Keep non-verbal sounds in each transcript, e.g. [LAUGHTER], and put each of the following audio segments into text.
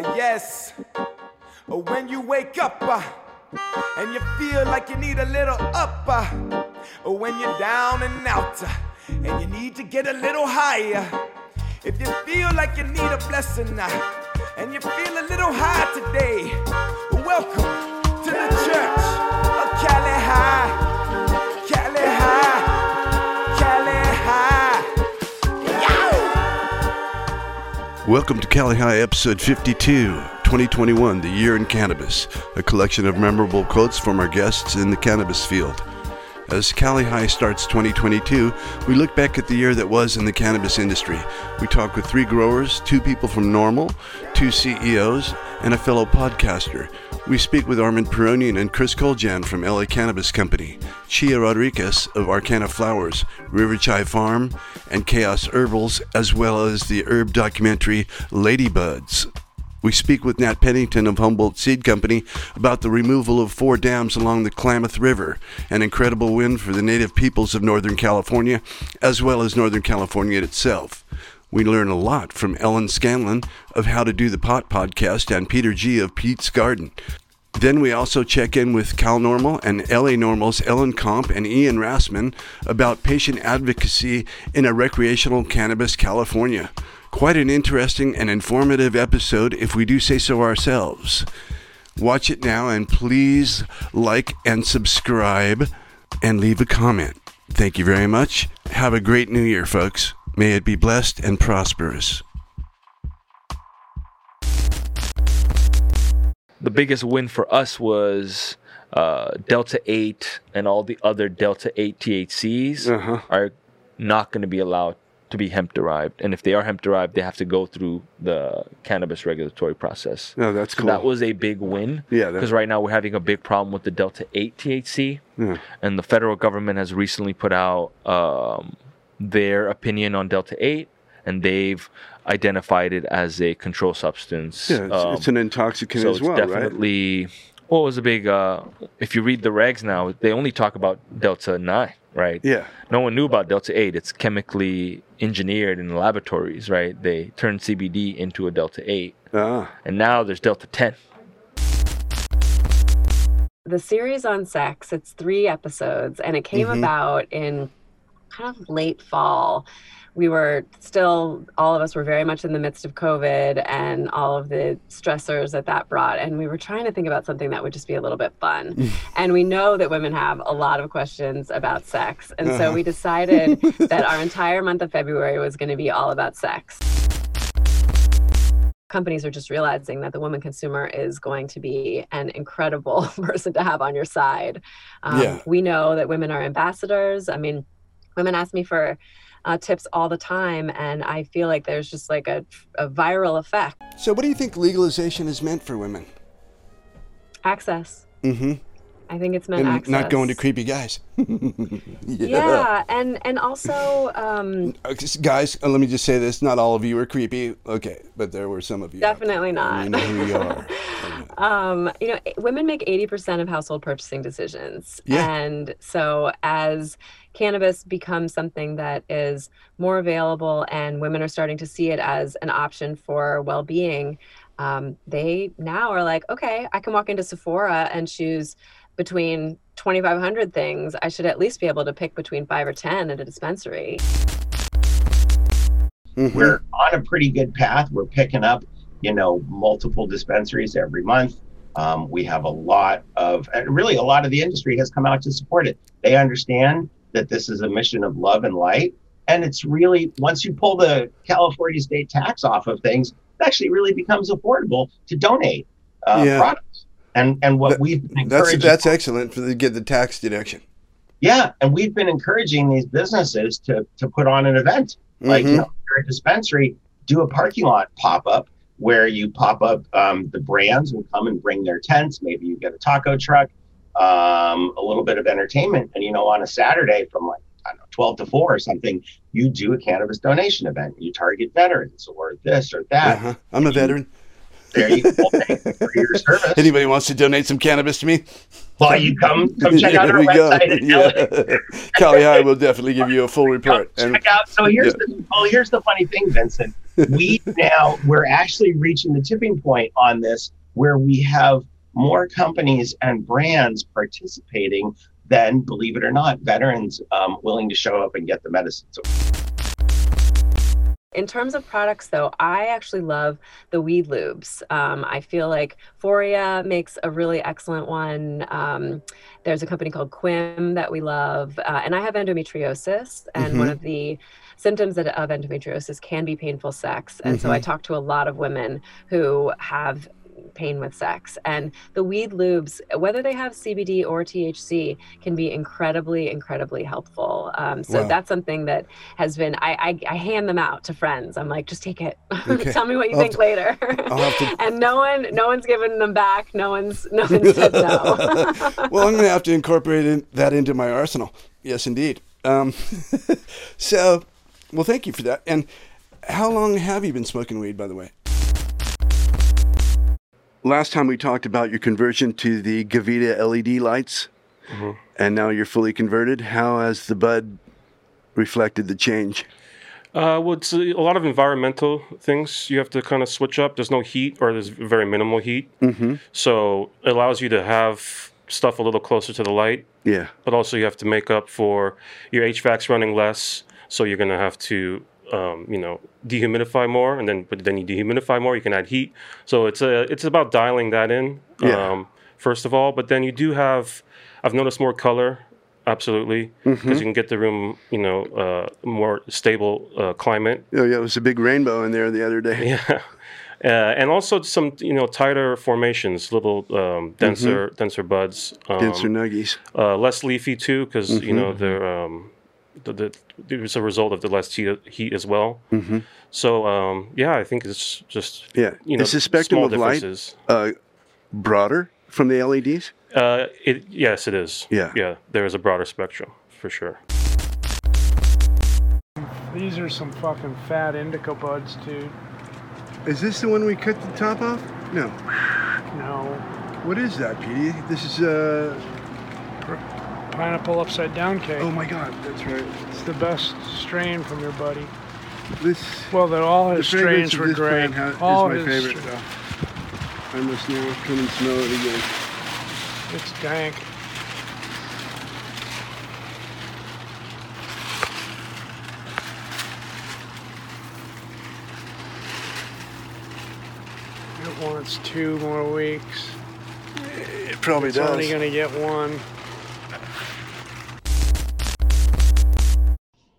Uh, yes. Uh, When you wake up uh, and you feel like you need a little up, uh, or when you're down and out uh, and you need to get a little higher. If you feel like you need a blessing uh, and you feel a little high today, welcome to the church of Cali High. Welcome to Cali High episode 52, 2021, the year in cannabis, a collection of memorable quotes from our guests in the cannabis field. As Cali High starts 2022, we look back at the year that was in the cannabis industry. We talk with three growers, two people from NORML, two CEOs, and a fellow podcaster. We speak with Armin Peronian and Chris Koljan from LA Cannabis Company, Chia Rodriguez of Arcana Flowers, River Chai Farm, and Chaos Herbals, as well as the herb documentary Ladybuds. We speak with Nat Pennington of Humboldt Seed Company about the removal of four dams along the Klamath River, an incredible win for the native peoples of Northern California, as well as Northern California itself. We learn a lot from Ellen Scanlon of How to Do the Pot podcast and Peter G. of Pete's Garden. Then we also check in with Cal NORML and LA NORML's Ellen Komp and Ian Rassman about patient advocacy in a recreational cannabis California. Quite an interesting and informative episode, if we do say so ourselves. Watch it now and please like and subscribe and leave a comment. Thank you very much. Have a great new year, folks. May it be blessed and prosperous. the biggest win for us was uh, Delta 8 and all the other Delta 8 THCs Uh-huh. are not going to be allowed to be hemp derived. And if they are hemp derived, they have to go through the cannabis regulatory process. No, that's So cool. that was a big win. Yeah, Because right now we're having a big problem with the Delta 8 THC. Yeah. And the federal government has recently put out um, their opinion on Delta 8. And they've identified it as a control substance. Yeah, it's, um, it's an intoxicant so as it's well, right? definitely what was a big uh if you read the regs now they only talk about delta 9 right Yeah. no one knew about delta 8 it's chemically engineered in laboratories right they turn cbd into a delta 8 Ah, and now there's delta 10 the series on sex it's three episodes and it came Mhm. about in kind of late fall we were still all of us were very much in the midst of covid and all of the stressors that that brought and we were trying to think about something that would just be a little bit fun [LAUGHS] and we know that women have a lot of questions about sex and so Uh-huh. we decided [LAUGHS] that our entire month of february was going to be all about sex companies are just realizing that the woman consumer is going to be an incredible [LAUGHS] person to have on your side. Um, Yeah. We know that women are ambassadors. I mean, women ask me for uh, tips all the time, and I feel like there's just like a, a viral effect. so what do you think legalization has meant for women? Access. Mm-hmm. I think it's meant And access. not going to creepy guys. [LAUGHS] Yeah, and and also um, Uh, Guys, uh, let me just say this: not all of you are creepy. Okay, but there were some of you. Definitely not. We know who you are. [LAUGHS] um, you know, women make 80% of household purchasing decisions. Yeah. And so as cannabis becomes something that is more available and women are starting to see it as an option for well-being, um, they now are like, okay, I can walk into Sephora and choose between 2,500 things. I should at least be able to pick between five or 10 at a dispensary. Mhm. we're on a pretty good path. We're picking up, you know, multiple dispensaries every month. Um, we have a lot of, and really a lot of the industry has come out to support it. They understand that this is a mission of love and light. And it's really, once you pull the California state tax off of things, it actually really becomes affordable to donate uh, Yeah. products. And, and what That- we've been That's that's excellent for the get the tax deduction. yeah, and we've been encouraging these businesses to to put on an event, like you Mhm. know, a dispensary, do a parking lot pop up where you pop up. Um, the brands will come and bring their tents. Maybe you get a taco truck, um, a little bit of entertainment, and you know, on a Saturday from like I don't know, twelve to four or something, you do a cannabis donation event. You target veterans or this or that. Uh-huh. I'm a veteran. There you go. [LAUGHS] Thank you for your service. Anybody wants to donate some cannabis to me? Well, you come come check out our we go. website. And Yeah. [LAUGHS] Cali High will definitely give you a full report. And check out. So here's Yeah. the well, here's the funny thing, Vincent. we now we're actually reaching the tipping point on this where we have more companies and brands participating than, believe it or not, veterans um, willing to show up and get the medicine. So in terms of products, though, I actually love the weed lubes. Um, I feel like Foria makes a really excellent one. Um, there's a company called Quim that we love. Uh, and I have endometriosis, and mm-hmm. one of the symptoms of endometriosis can be painful sex. And mm-hmm. so I mm-hmm. talk to a lot of women who have pain with sex. And the weed lubes, whether they have CBD or THC, can be incredibly, incredibly helpful. Um, so wow. that's something that has been, I, I, I, hand them out to friends. I'm like, just take it. [LAUGHS] Okay. Tell me what you I'll think to, later. [LAUGHS] To... and no one, no one's given them back. No one's, no one's said no. [LAUGHS] well, I'm going to have to incorporate in, that into my arsenal. Yes, indeed. Um, so, well, thank you for that. And how long have you been smoking weed, by the way? Last time we talked about your conversion to the Gavita LED lights, mm-hmm. and now you're fully converted. How has the bud reflected the change? Uh, well, it's a, a, lot of environmental things you have to kind of switch up. There's no heat, or there's very minimal heat, mm-hmm. so it allows you to have stuff a little closer to the light. Yeah. But also, you have to make up for your HVAC's running less, so you're going to have to um, you know dehumidify more, and then but then you dehumidify more, you can add heat. So it's a it's about dialing that in yeah. um, first of all. But then you do have I've noticed more color, absolutely, because mm-hmm. you can get the room you know uh, more stable uh, climate. Oh yeah, it was a big rainbow in there the other day. [LAUGHS] Yeah. Uh, and also some you know tighter formations, little um, denser mm-hmm. denser buds, um, denser nuggies, uh, less leafy too, because mm-hmm. you know they're um, the, the, it was a result of the less heat, heat as well. Mm-hmm. So um, yeah, I think it's just yeah. You know, is the spectrum of light uh, broader from the LEDs? Uh, it yes, it is. Yeah, yeah. There is a broader spectrum for sure. These are some fucking fat indica buds, dude. Is this the one we cut the top off? No. No. What is that, Petey? This is uh pineapple upside down cake. Oh my god, that's right. It's the best strain from your buddy. This well, that all his strains were great. Ha- all is my favorite. Stra- I must now come and smell it again. It's dank. It wants two more weeks. It probably it's does. It's only going to get one.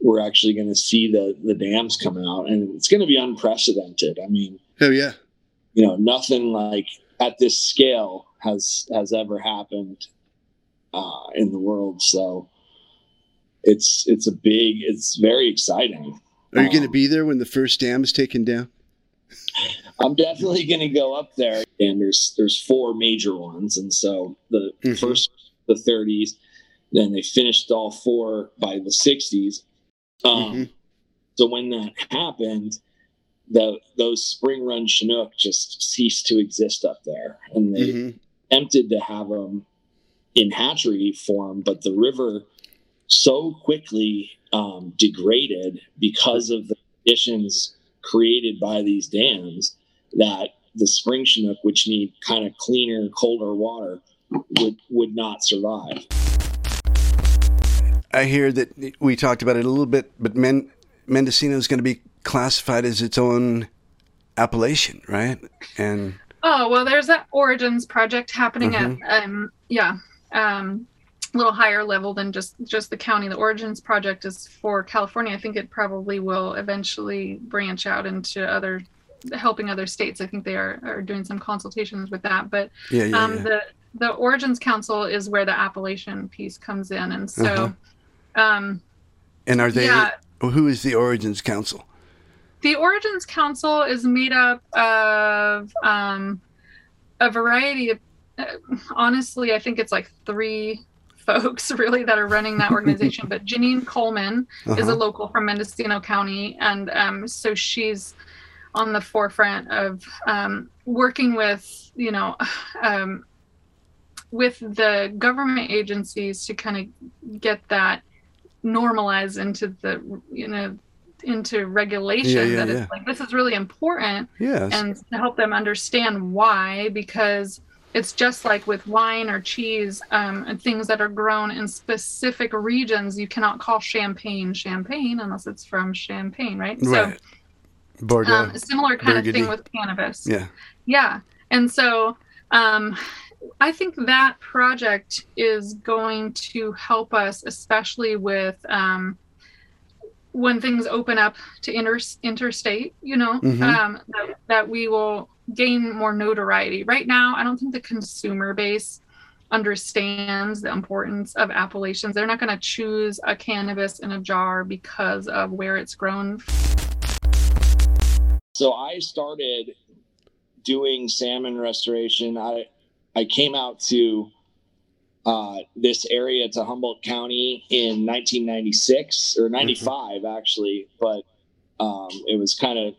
We're actually going to see the the dams come out, and it's going to be unprecedented. I mean, oh yeah, you know, nothing like at this scale has has ever happened uh, in the world. So it's it's a big, it's very exciting. Are you um, going to be there when the first dam is taken down? [LAUGHS] I'm definitely going to go up there, and there's there's four major ones, and so the mm-hmm. first the 30s, then they finished all four by the 60s, um, mm-hmm. So when that happened, the those spring run Chinook just ceased to exist up there, and they mm-hmm. attempted to have them in hatchery form, but the river so quickly um, degraded because of the conditions created by these dams that the spring Chinook, which need kind of cleaner, colder water, would would not survive. I hear that we talked about it a little bit, but Men- Mendocino is going to be classified as its own appellation, right? And oh well, there's that Origins project happening mm-hmm. at um, yeah, um, a little higher level than just just the county. The Origins project is for California. I think it probably will eventually branch out into other helping other states. I think they are, are doing some consultations with that. But yeah, yeah, um, yeah. the the Origins Council is where the appellation piece comes in, and so. Uh-huh um, and are they? Yeah, who is the Origins Council? The Origins Council is made up of um, a variety of. Uh, honestly, I think it's like three folks [LAUGHS] really that are running that organization. but Genine Coleman uh-huh. is a uh-huh. local from Mendocino County, and um, so she's on the forefront of um, working with you know [SIGHS] um, with the government agencies to kind of get that normalize into the you know into regulation Yeah, yeah, that yeah. it's like this is really important Yes. and to help them understand why because it's just like with wine or cheese um, and things that are grown in specific regions you cannot call champagne champagne unless it's from champagne right right. Bordeaux. um, similar kind of thing with cannabis yeah. yeah. And so um, I think that project is going to help us, especially with um, when things open up to inter- interstate, you know, Mhm. um, that, that we will gain more notoriety. Right now, I don't think the consumer base understands the importance of appellations. They're not going to choose a cannabis in a jar because of where it's grown So I started doing salmon restoration. I I came out to uh, this area to Humboldt County in 1996 or 95 actually, but um, it was kind of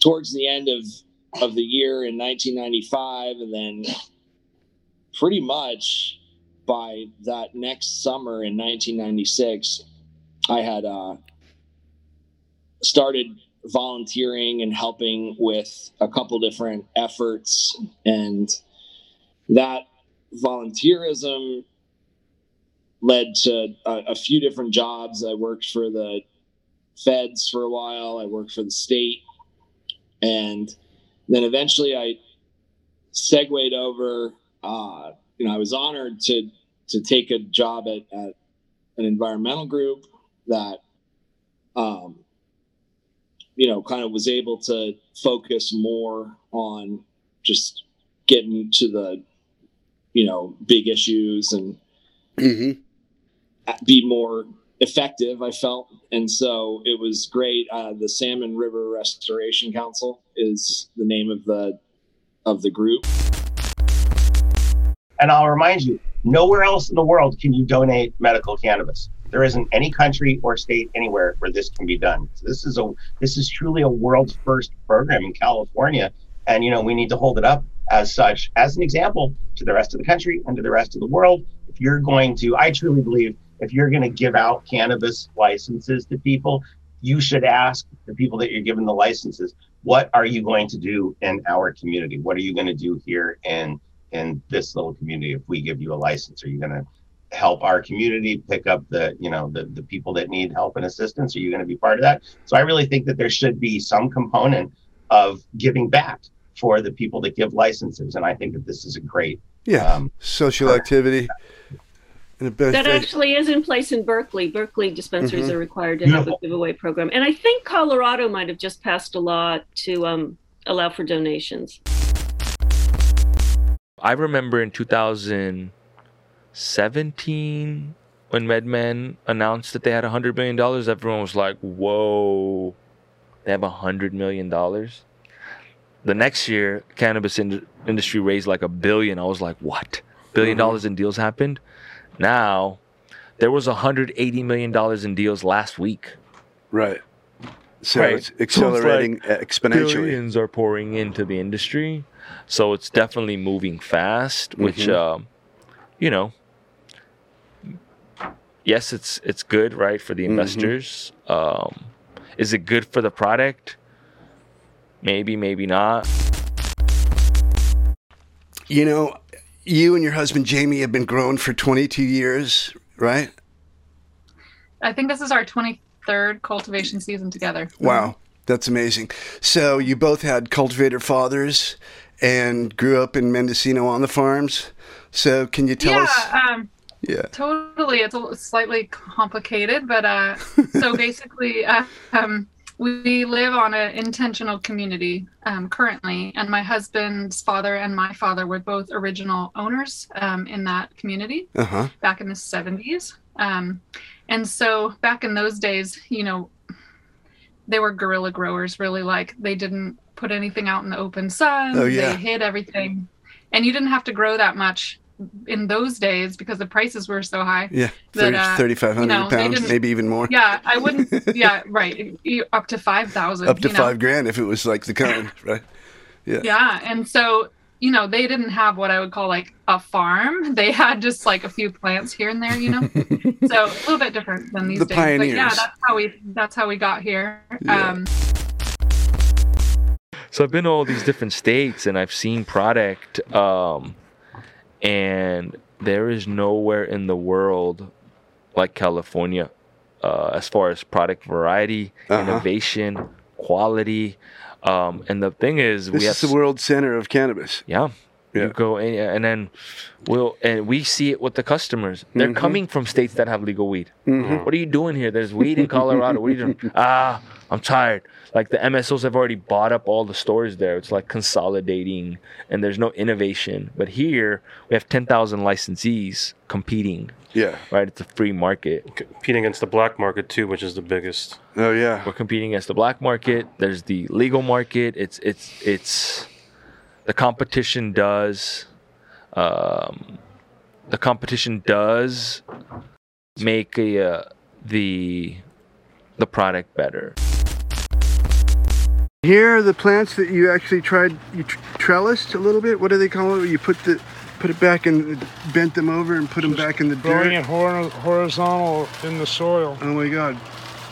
towards the end of of the year in 1995, and then pretty much by that next summer in 1996, I had uh, started volunteering and helping with a couple different efforts and that volunteerism led to a, a few different jobs. I worked for the feds for a while. I worked for the state. And then eventually i segued over uh, you know i was honored to to take a job at, at an environmental group that um, you know, kind of was able to focus more on just getting to the, you know, big issues and hmm be more effective. I felt, and so it was great. Uh, the Salmon River Restoration Council is the name of the of the group. And I'll remind you, nowhere else in the world can you donate medical cannabis. There isn't any country or state anywhere where this can be done. So this is a this is truly a world's first program in California, and you know we need to hold it up as such as an example to the rest of the country and to the rest of the world. If you're going to, I truly believe, if you're going to give out cannabis licenses to people, you should ask the people that you're giving the licenses, what are you going to do in our community? What are you going to do here in in this little community if we give you a license? Are you going to help our community pick up the you know the, the people that need help and assistance are you going to be part of that so i really think that there should be some component of giving back for the people that give licenses and i think that this is a great Yeah. um, Social activity. And best That actually is in place in Berkeley. Berkeley dispensaries Mhm. are required to have a giveaway program. And I think Colorado might have just passed a law to um, allow for donations. I remember in 2017 when MedMen announced that they had $100 million, everyone was like, whoa, they have $100 million? The next year, cannabis in- industry raised like a billion. I was like, what? Billion Mhm. dollars in deals happened? Now, there was $180 million in deals last week. right. So Right. it's So it's accelerating exponentially. billions are pouring into the industry so it's definitely moving fast which Mhm. um, you know yes it's it's good right for the Mhm. investors um, is it good for the product maybe maybe not You know, you and your husband Jamie have been growing for 22 years, right? I think this is our 23rd cultivation season together. Wow, that's amazing. So you both had cultivator fathers and grew up in Mendocino on the farms. So can you tell yeah, us? um, Yeah. totally. It's a little slightly complicated, but uh, so [LAUGHS] basically, uh, um, we live on an intentional community um, currently, and my husband's father and my father were both original owners um, in that community Uh huh. back in the 70s. Um, and so back in those days, you know, they were guerrilla growers, really like they didn't put anything out in the open sun. Oh, yeah. They hid everything. And you didn't have to grow that much in those days because the prices were so high. Yeah. But, 30, uh, 3,500 you know, pounds, maybe even more. Yeah, I wouldn't. [LAUGHS] yeah, right. Up to 5,000. Up to you know? five grand if it was like the kind, [LAUGHS] right? Yeah. Yeah, and so you know, they didn't have what I would call like a farm. [LAUGHS] They had just like a few plants here and there, you know. so a little bit different than these The days. But yeah, that's how we that's how we got here. Yeah. Um, So I've been to all these different states and I've seen product, um, and there is nowhere in the world like California uh, as far as product variety, Uh-huh. innovation, quality. Um, and the thing is, This we have is the world center of cannabis. yeah. Yeah. You go in, and then we'll and we see it with the customers. They're Mhm. coming from states that have legal weed. Mhm. What are you doing here? There's weed in Colorado. What are you doing? [LAUGHS] Ah, I'm tired. Like the MSOs have already bought up all the stores there. It's like consolidating, and there's no innovation. But here we have 10,000 licensees competing. Yeah. Right, it's a free market. Competing against the black market too, which is the biggest. Oh yeah. We're competing against the black market. There's the legal market. It's it's it's the competition does um, the competition does make a, uh, the the product better. Here are the plants that you actually tried. You tr- trellised a little bit. What do they call it? You put the put it back and bent them over and put them back in the Growing dirt. it hor- horizontal in the soil. Oh my God.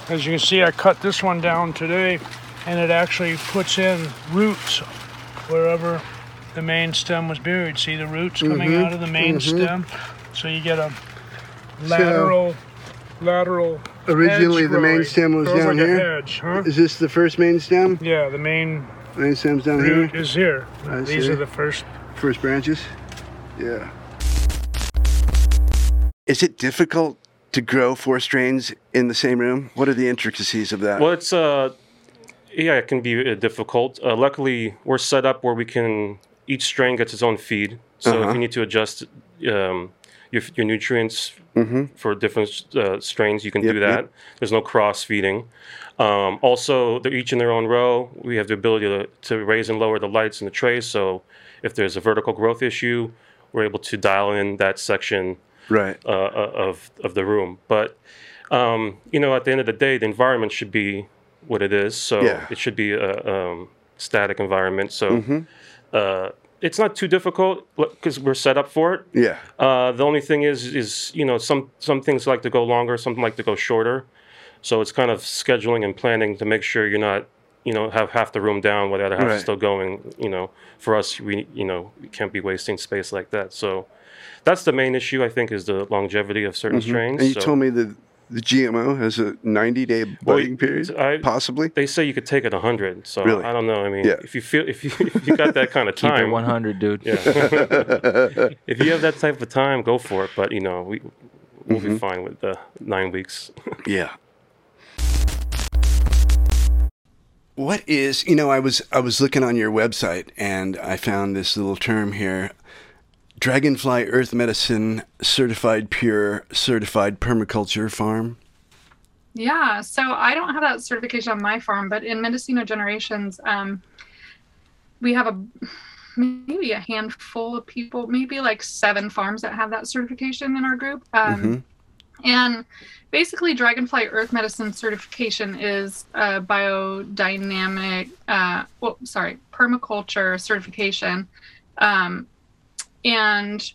As you can see, I cut this one down today, and it actually puts in roots wherever the main stem was buried. See the roots coming Mhm, out of the main mhm. stem? So you get a lateral, lateral. Originally, hedge the main growing. stem was Grows down like here. A hedge, huh? Is this the first main stem? Yeah, the main Main stem's down root here. is here. I These see. are the first. First branches. Yeah. Is it difficult to grow four strains in the same room? What are the intricacies of that? Well, it's uh, yeah, it can be uh, difficult. Uh, luckily, we're set up where we can each strain gets its own feed. So Uh-huh. if you need to adjust um, your your nutrients Mhm. for different uh, strains, you can Yep, do yep. that. There's no cross feeding. Um, also, they're each in their own row. We have the ability to, to raise and lower the lights in the trays. So if there's a vertical growth issue, we're able to dial in that section Right. uh, uh, of of the room. But um, you know, at the end of the day, the environment should be what it is. So Yeah. it should be a um, static environment. So Mhm. uh, it's not too difficult because we're set up for it. Yeah. Uh, the only thing is, is you know, some some things like to go longer, some like to go shorter. So it's kind of scheduling and planning to make sure you're not, you know, have half the room down while the other half Right. is still going. You know, for us, we you know we can't be wasting space like that. So that's the main issue. I think is the longevity of certain Mhm. strains. And you So- told me that the GMO has a 90 day Well, period, I- possibly. They say you could take it 100. So Really? I don't know. I mean, Yeah. if you feel if you if you got that kind of [LAUGHS] Keep time, it 100, dude. Yeah. [LAUGHS] if you have that type of time, go for it. But you know, we we'll be Mhm. fine with the nine weeks. [LAUGHS] Yeah. What is you know I was I was looking on your website and I found this little term here, Dragonfly Earth Medicine Certified Pure Certified Permaculture Farm. Yeah, so I don't have that certification on my farm, but in Mendocino Generations, um, we have a maybe a handful of people, maybe like seven farms that have that certification in our group. Um, Mhm. And basically, Dragonfly Earth Medicine certification is a biodynamic, uh, well, sorry, permaculture certification. Um, and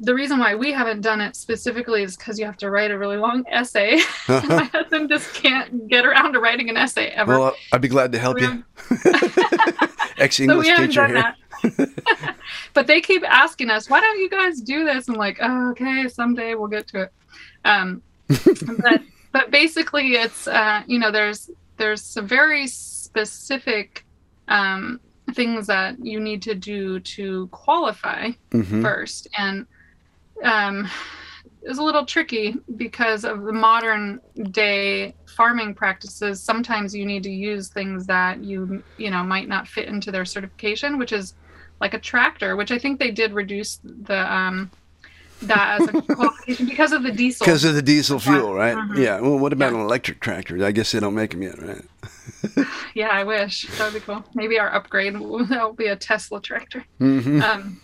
the reason why we haven't done it specifically is because you have to write a really long essay. [LAUGHS] My [LAUGHS] husband just can't get around to writing an essay ever. Well, I'd be glad to help you. [LAUGHS] Ex English haven't teacher here. but they keep asking us, why don't you guys do this? I'm like, oh, okay, someday we'll get to it. Um, but but basically, it's uh, you know, there's there's some very specific um, things that you need to do to qualify Mhm. first, and um, it's a little tricky because of the modern day farming practices. Sometimes you need to use things that you you know might not fit into their certification, which is like a tractor, which I think they did reduce the um, that as a qualification because of the diesel. Because of the diesel fuel, right? Mhm. Yeah. Well, what about an electric tractor? I guess they don't make them yet, right? [LAUGHS] Yeah, I wish that would be cool. Maybe our upgrade [LAUGHS] will that'll be a Tesla tractor. Mhm. Um,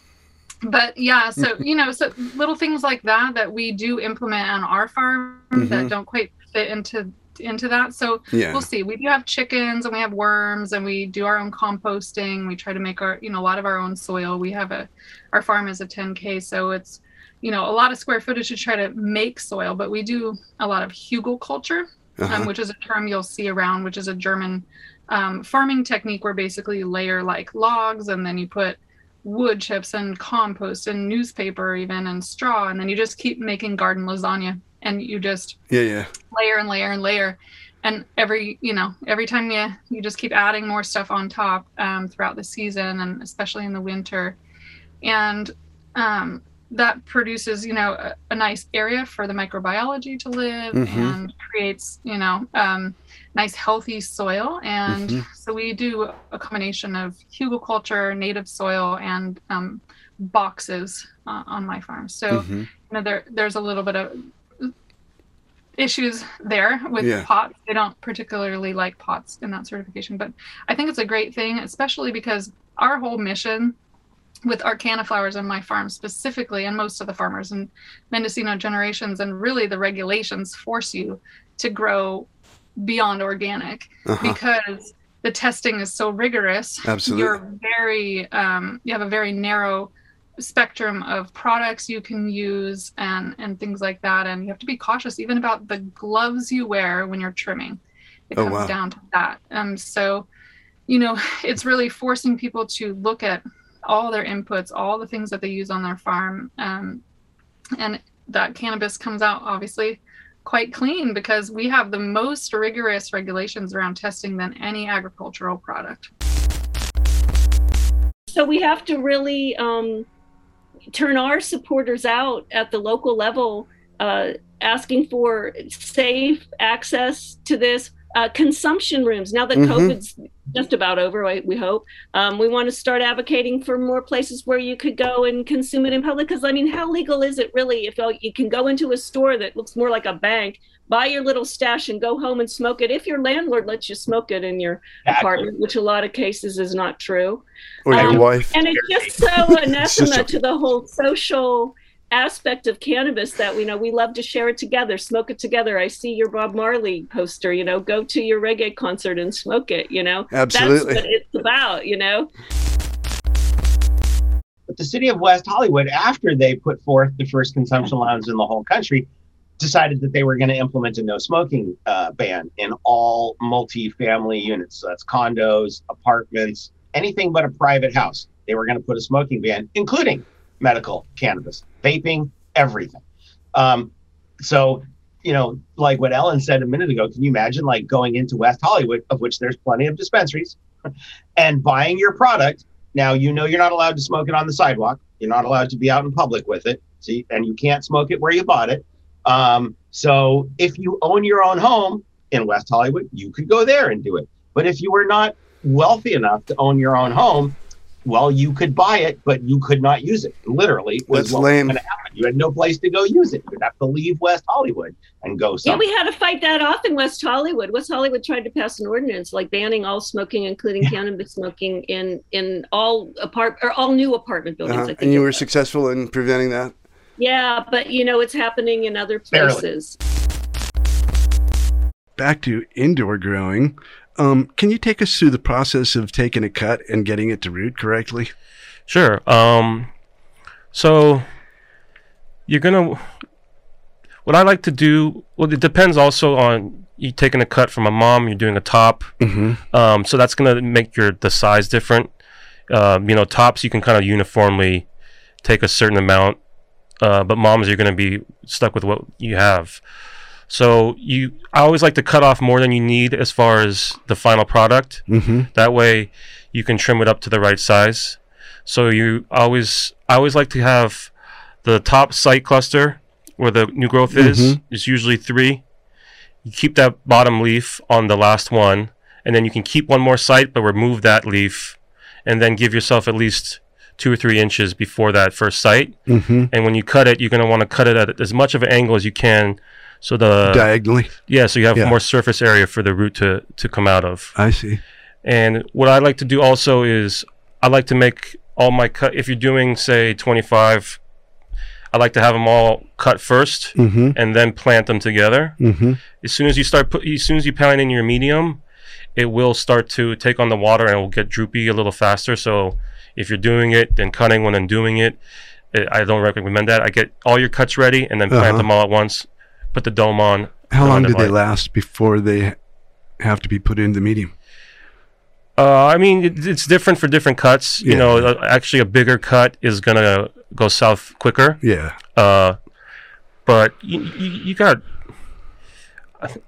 but yeah, so [LAUGHS] you know, so little things like that that we do implement on our farm Mhm. that don't quite fit into into that. So Yeah. we'll see. We do have chickens and we have worms and we do our own composting. We try to make our, you know, a lot of our own soil. We have a, our farm is a 10K. So it's, you know, a lot of square footage to try to make soil, but we do a lot of hugelkultur, Uh-huh. um, which is a term you'll see around, which is a German um, farming technique where basically you layer like logs and then you put wood chips and compost and newspaper even and straw and then you just keep making garden lasagna and you just Yeah, yeah. layer and layer and layer and every you know every time you you just keep adding more stuff on top um, throughout the season and especially in the winter and um, that produces you know a, a nice area for the microbiology to live Mhm. and creates you know um, nice healthy soil and Mhm. so we do a combination of hugelkultur native soil and um, boxes uh, on my farm so Mhm. you know there there's a little bit of issues there with Yeah. pots they don't particularly like pots in that certification but i think it's a great thing especially because our whole mission with arcana flowers on my farm specifically and most of the farmers and mendocino generations and really the regulations force you to grow beyond organic Uh-huh. because the testing is so rigorous Absolutely. you're very um, you have a very narrow spectrum of products you can use and and things like that and you have to be cautious even about the gloves you wear when you're trimming it Oh, comes wow. down to that um so you know [LAUGHS] it's really forcing people to look at all their inputs all the things that they use on their farm um and that cannabis comes out obviously quite clean because we have the most rigorous regulations around testing than any agricultural product So we have to really um, turn our supporters out at the local level, uh, asking for safe access to this. Uh, consumption rooms. Now that Mhm. COVID's just about over, we hope, um, we want to start advocating for more places where you could go and consume it in public. Because I mean, how legal is it really if you can go into a store that looks more like a bank, buy your little stash, and go home and smoke it? If your landlord lets you smoke it in your apartment, which a lot of cases is not true. Or your Um, wife. And it's just so [LAUGHS] anathema just a- to the whole social aspect of cannabis that we know we love to share it together, smoke it together. I see your Bob Marley poster, you know, go to your reggae concert and smoke it, you know. Absolutely. That's what it's about, you know. But the city of West Hollywood, after they put forth the first consumption lounge in the whole country, decided that they were going to implement a no smoking uh, ban in all multi-family units. So that's condos, apartments, anything but a private house. They were going to put a smoking ban, including medical cannabis, vaping, everything. Um, so, you know, like what Ellen said a minute ago, can you imagine like going into West Hollywood, of which there's plenty of dispensaries, [LAUGHS] and buying your product? Now you know you're not allowed to smoke it on the sidewalk. You're not allowed to be out in public with it. See, and you can't smoke it where you bought it. Um, so if you own your own home in West Hollywood, you could go there and do it. But if you were not wealthy enough to own your own home, well, you could buy it, but you could not use it. Literally, was That's what lame. was going to happen. You had no place to go use it. You'd have to leave West Hollywood and go Yeah, we had to fight that off in West Hollywood. West Hollywood tried to pass an ordinance like banning all smoking, including cannabis smoking, in in all apart or all new apartment buildings. Uh-huh. I think And you were was. successful in preventing that? Yeah, but you know it's happening in other Barely. places. Back to indoor growing. Um, can you take us through the process of taking a cut and getting it to root correctly? Sure. Um, so you're gonna. What I like to do. Well, it depends also on you taking a cut from a mom. You're doing a top. Mm-hmm. Um, so that's gonna make your the size different. Um, you know, tops you can kind of uniformly take a certain amount, uh, but moms you're gonna be stuck with what you have. So you, I always like to cut off more than you need as far as the final product. Mm-hmm. That way, you can trim it up to the right size. So you always, I always like to have the top site cluster where the new growth is. Mhm. Is usually three. You keep that bottom leaf on the last one, and then you can keep one more site, but remove that leaf, and then give yourself at least two or three inches before that first site. Mm-hmm. And when you cut it, you're going to want to cut it at as much of an angle as you can, so the Diagonally. yeah, so you have Yeah. more surface area for the root to to come out of. I see. And what I like to do also is I like to make all my cut. If you're doing say 25, I like to have them all cut 1st Mm-hmm. and then plant them together. Mm-hmm. As soon as you start put, as soon as you plant in your medium, it will start to take on the water and it will get droopy a little faster. So if you're doing it, then cutting one and doing it, it I don't recommend that. I get all your cuts ready and then plant Uh-huh. them all at once. Put the dome on. How long do they last before they have to be put into the medium? Uh, I mean, it, it's different for different cuts. You know, uh, actually, a bigger cut is gonna go south quicker. Yeah. Uh, but you, you, you got.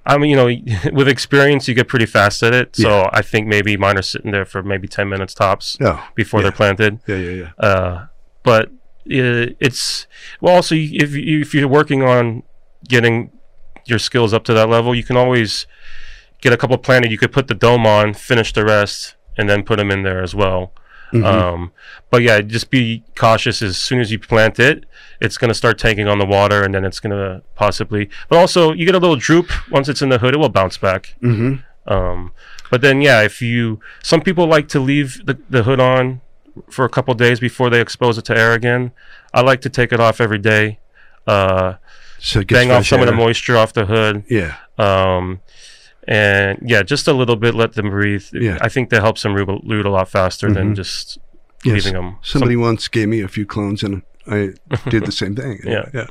I mean, you know, [LAUGHS] with experience, you get pretty fast at it. So Yeah. I think maybe mine are sitting there for maybe ten minutes tops Oh. before yeah. they're planted. Yeah, yeah, yeah. Uh, but i it's well, also if if you're working on getting your skills up to that level, you can always get a couple planted. You could put the dome on, finish the rest, and then put them in there as well. Mhm. Um, but yeah, just be cautious. As soon as you plant it, it's going to start taking on the water, and then it's going to possibly. But also, you get a little droop once it's in the hood. It will bounce back. Mm-hmm. Um, but then, yeah, if you some people like to leave the, the hood on for a couple days before they expose it to air again. I like to take it off every day. Uh, So it gets bang off fresh some of the moisture off the hood. Yeah. Um, and yeah, just a little bit. Let them breathe. Yeah. I think that helps them root, root a lot faster Mhm. than just Yes. leaving them. Somebody once gave me a few clones, and I did the [LAUGHS] same thing. Yeah. Yeah.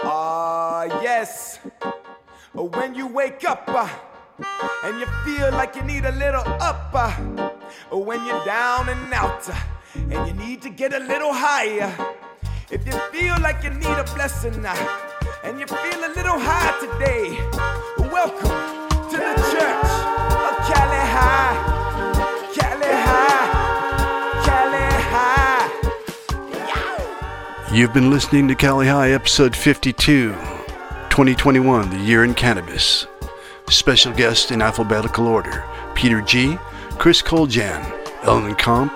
Ah, yes. Uh, When you wake up uh, and you feel like you need a little up, uh, uh, when you're down and out uh, and you need to get a little higher. If you feel like you need a blessing uh, and you feel a little high today, welcome to the church of Cali High. Cali High. Cali High. You've been listening to Cali High, episode 52, 2021, the year in cannabis. Special guest in alphabetical order Peter G., Chris Coljan, Ellen Komp,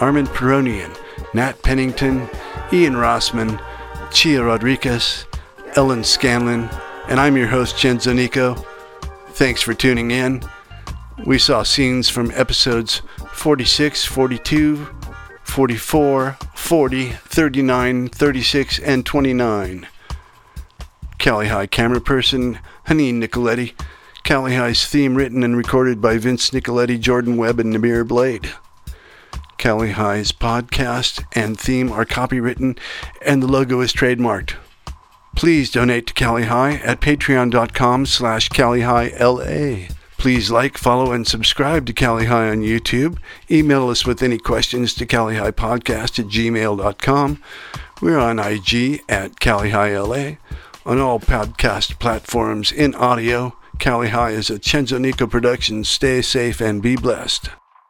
Armin Peronian, Nat Pennington, Ian Rossman, Chia Rodriguez, Ellen Scanlon, and I'm your host, Jen Zonico. Thanks for tuning in. We saw scenes from episodes 46, 42, 44, 40, 39, 36, and 29. Cali High camera person, Haneen Nicoletti. Cali High's theme written and recorded by Vince Nicoletti, Jordan Webb, and Namir Blade. Cali High's podcast and theme are copywritten, and the logo is trademarked. Please donate to Cali High at patreon.com slash Cali High LA. Please like, follow, and subscribe to Cali High on YouTube. Email us with any questions to Cali High Podcast at gmail.com. We're on IG at Cali High LA. On all podcast platforms in audio, Cali High is a Chenzo Nico production. Stay safe and be blessed.